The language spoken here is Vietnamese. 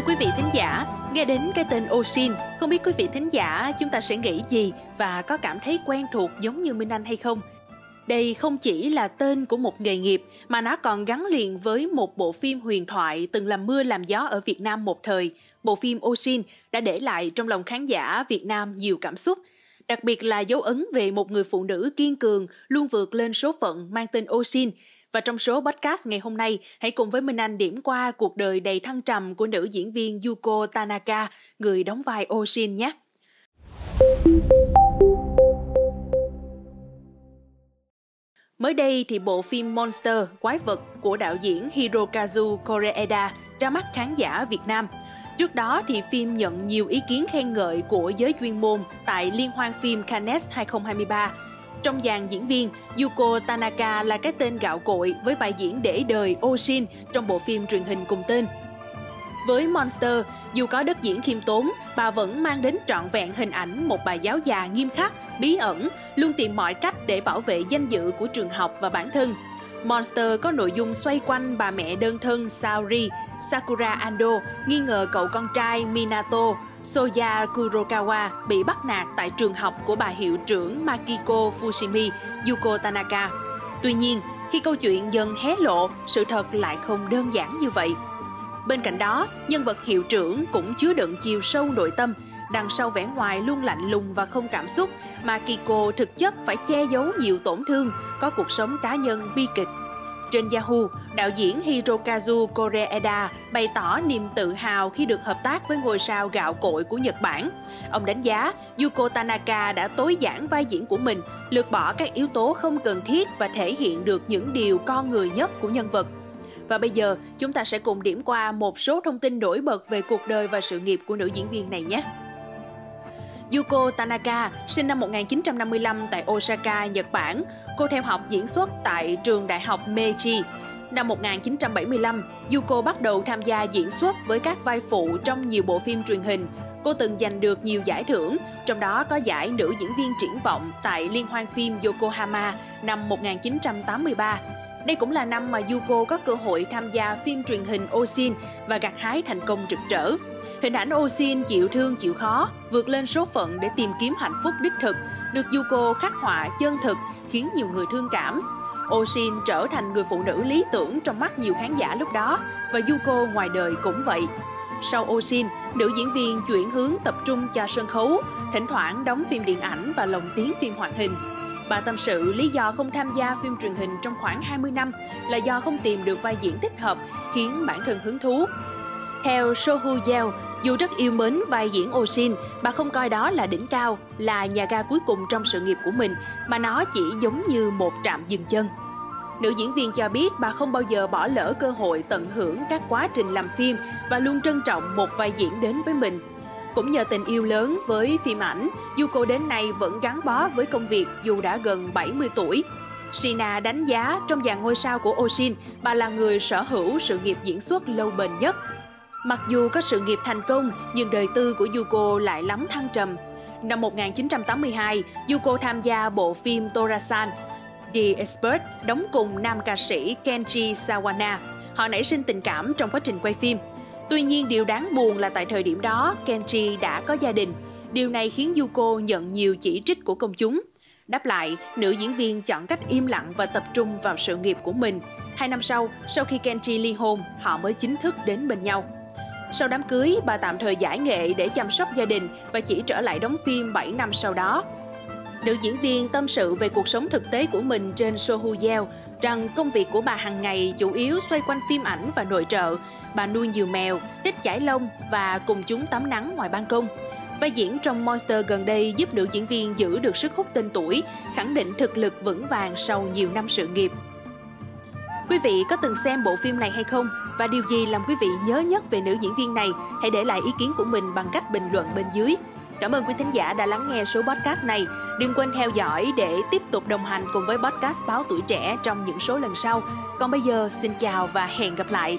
Thưa quý vị thính giả, nghe đến cái tên Oshin không biết quý vị thính giả chúng ta sẽ nghĩ gì và có cảm thấy quen thuộc giống như Minh Anh hay không? Đây không chỉ là tên của một nghề nghiệp mà nó còn gắn liền với một bộ phim huyền thoại từng làm mưa làm gió ở Việt Nam một thời. Bộ phim Oshin đã để lại trong lòng khán giả Việt Nam nhiều cảm xúc, đặc biệt là dấu ấn về một người phụ nữ kiên cường luôn vượt lên số phận mang tên Oshin và trong số podcast ngày hôm nay, hãy cùng với Minh Anh điểm qua cuộc đời đầy thăng trầm của nữ diễn viên Yuko Tanaka, người đóng vai Oshin nhé. Mới đây thì bộ phim Monster, Quái vật của đạo diễn Hirokazu Koreeda ra mắt khán giả Việt Nam. Trước đó thì phim nhận nhiều ý kiến khen ngợi của giới chuyên môn tại Liên hoan phim Cannes 2023. Trong dàn diễn viên, Yuko Tanaka là cái tên gạo cội với vai diễn để đời Oshin trong bộ phim truyền hình cùng tên. Với Monster, dù có đất diễn khiêm tốn, bà vẫn mang đến trọn vẹn hình ảnh một bà giáo già nghiêm khắc, bí ẩn, luôn tìm mọi cách để bảo vệ danh dự của trường học và bản thân. Monster có nội dung xoay quanh bà mẹ đơn thân Saori, Sakura Ando, nghi ngờ cậu con trai Minato, Soya Kurokawa bị bắt nạt tại trường học của bà hiệu trưởng Makiko Fushimi, Yuko Tanaka. Tuy nhiên, khi câu chuyện dần hé lộ, sự thật lại không đơn giản như vậy. Bên cạnh đó, nhân vật hiệu trưởng cũng chứa đựng chiều sâu nội tâm, đằng sau vẻ ngoài luôn lạnh lùng và không cảm xúc, mà Kiko thực chất phải che giấu nhiều tổn thương, có cuộc sống cá nhân bi kịch. Trên Yahoo, đạo diễn Hirokazu Koreeda bày tỏ niềm tự hào khi được hợp tác với ngôi sao gạo cội của Nhật Bản. Ông đánh giá Yuko Tanaka đã tối giản vai diễn của mình, lược bỏ các yếu tố không cần thiết và thể hiện được những điều con người nhất của nhân vật. Và bây giờ, chúng ta sẽ cùng điểm qua một số thông tin nổi bật về cuộc đời và sự nghiệp của nữ diễn viên này nhé. Yuko Tanaka, sinh năm 1955 tại Osaka, Nhật Bản. Cô theo học diễn xuất tại trường đại học Meiji. Năm 1975, Yuko bắt đầu tham gia diễn xuất với các vai phụ trong nhiều bộ phim truyền hình. Cô từng giành được nhiều giải thưởng, trong đó có giải nữ diễn viên triển vọng tại Liên hoan phim Yokohama năm 1983. Đây cũng là năm mà Yuko có cơ hội tham gia phim truyền hình Osin và gặt hái thành công rực rỡ. Hình ảnh Osin chịu thương chịu khó, vượt lên số phận để tìm kiếm hạnh phúc đích thực, được Yuko khắc họa chân thực khiến nhiều người thương cảm. Osin trở thành người phụ nữ lý tưởng trong mắt nhiều khán giả lúc đó và Yuko ngoài đời cũng vậy. Sau Osin, nữ diễn viên chuyển hướng tập trung cho sân khấu, thỉnh thoảng đóng phim điện ảnh và lồng tiếng phim hoạt hình. Bà tâm sự lý do không tham gia phim truyền hình trong khoảng 20 năm là do không tìm được vai diễn thích hợp, khiến bản thân hứng thú. Theo Sohu Yeo, dù rất yêu mến vai diễn Oshin, bà không coi đó là đỉnh cao, là nhà ga cuối cùng trong sự nghiệp của mình, mà nó chỉ giống như một trạm dừng chân. Nữ diễn viên cho biết bà không bao giờ bỏ lỡ cơ hội tận hưởng các quá trình làm phim và luôn trân trọng một vai diễn đến với mình. Cũng nhờ tình yêu lớn với phim ảnh, Yuko đến nay vẫn gắn bó với công việc dù đã gần 70 tuổi. Sina đánh giá trong dàn ngôi sao của Oshin, bà là người sở hữu sự nghiệp diễn xuất lâu bền nhất Mặc dù có sự nghiệp thành công, nhưng đời tư của Yuko lại lắm thăng trầm. Năm 1982, Yuko tham gia bộ phim Torasan, The Expert, đóng cùng nam ca sĩ Kenji Sawana. Họ nảy sinh tình cảm trong quá trình quay phim. Tuy nhiên, điều đáng buồn là tại thời điểm đó, Kenji đã có gia đình. Điều này khiến Yuko nhận nhiều chỉ trích của công chúng. Đáp lại, nữ diễn viên chọn cách im lặng và tập trung vào sự nghiệp của mình. Hai năm sau, sau khi Kenji ly hôn, họ mới chính thức đến bên nhau. Sau đám cưới, bà tạm thời giải nghệ để chăm sóc gia đình và chỉ trở lại đóng phim 7 năm sau đó. Nữ diễn viên tâm sự về cuộc sống thực tế của mình trên Sohu Yeo rằng công việc của bà hàng ngày chủ yếu xoay quanh phim ảnh và nội trợ. Bà nuôi nhiều mèo, thích chải lông và cùng chúng tắm nắng ngoài ban công. Vai diễn trong Monster gần đây giúp nữ diễn viên giữ được sức hút tên tuổi, khẳng định thực lực vững vàng sau nhiều năm sự nghiệp. Quý vị có từng xem bộ phim này hay không? Và điều gì làm quý vị nhớ nhất về nữ diễn viên này? Hãy để lại ý kiến của mình bằng cách bình luận bên dưới. Cảm ơn quý thính giả đã lắng nghe số podcast này. Đừng quên theo dõi để tiếp tục đồng hành cùng với podcast Báo Tuổi Trẻ trong những số lần sau. Còn bây giờ, xin chào và hẹn gặp lại.